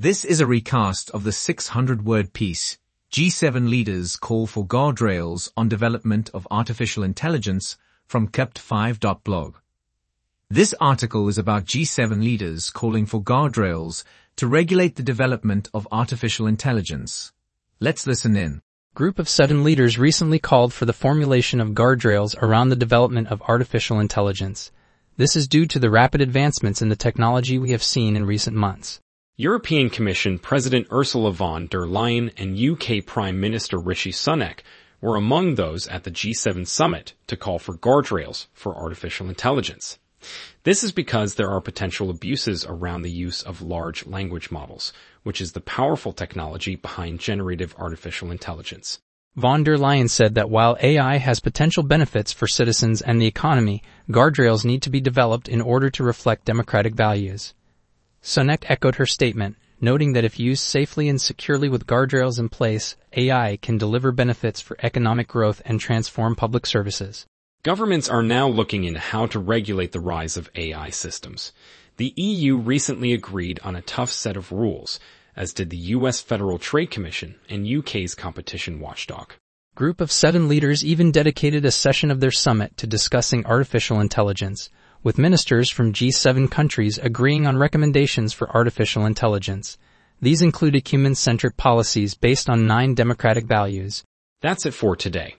This is a recast of the 600-word piece, G7 Leaders Call for Guardrails on Development of Artificial Intelligence from Kept5.blog. This article is about G7 leaders calling for guardrails to regulate the development of artificial intelligence. Let's listen in. Group of seven leaders recently called for the formulation of guardrails around the development of artificial intelligence. This is due to the rapid advancements in the technology we have seen in recent months. European Commission President Ursula von der Leyen and UK Prime Minister Rishi Sunak were among those at the G7 summit to call for guardrails for artificial intelligence. This is because there are potential abuses around the use of large language models, which is the powerful technology behind generative artificial intelligence. Von der Leyen said that while AI has potential benefits for citizens and the economy, guardrails need to be developed in order to reflect democratic values. Sunak echoed her statement, noting that if used safely and securely with guardrails in place, AI can deliver benefits for economic growth and transform public services. Governments are now looking into how to regulate the rise of AI systems. The EU recently agreed on a tough set of rules, as did the US Federal Trade Commission and UK's competition watchdog. Group of seven leaders even dedicated a session of their summit to discussing artificial intelligence, with ministers from G7 countries agreeing on recommendations for artificial intelligence. These included human-centric policies based on nine democratic values. That's it for today.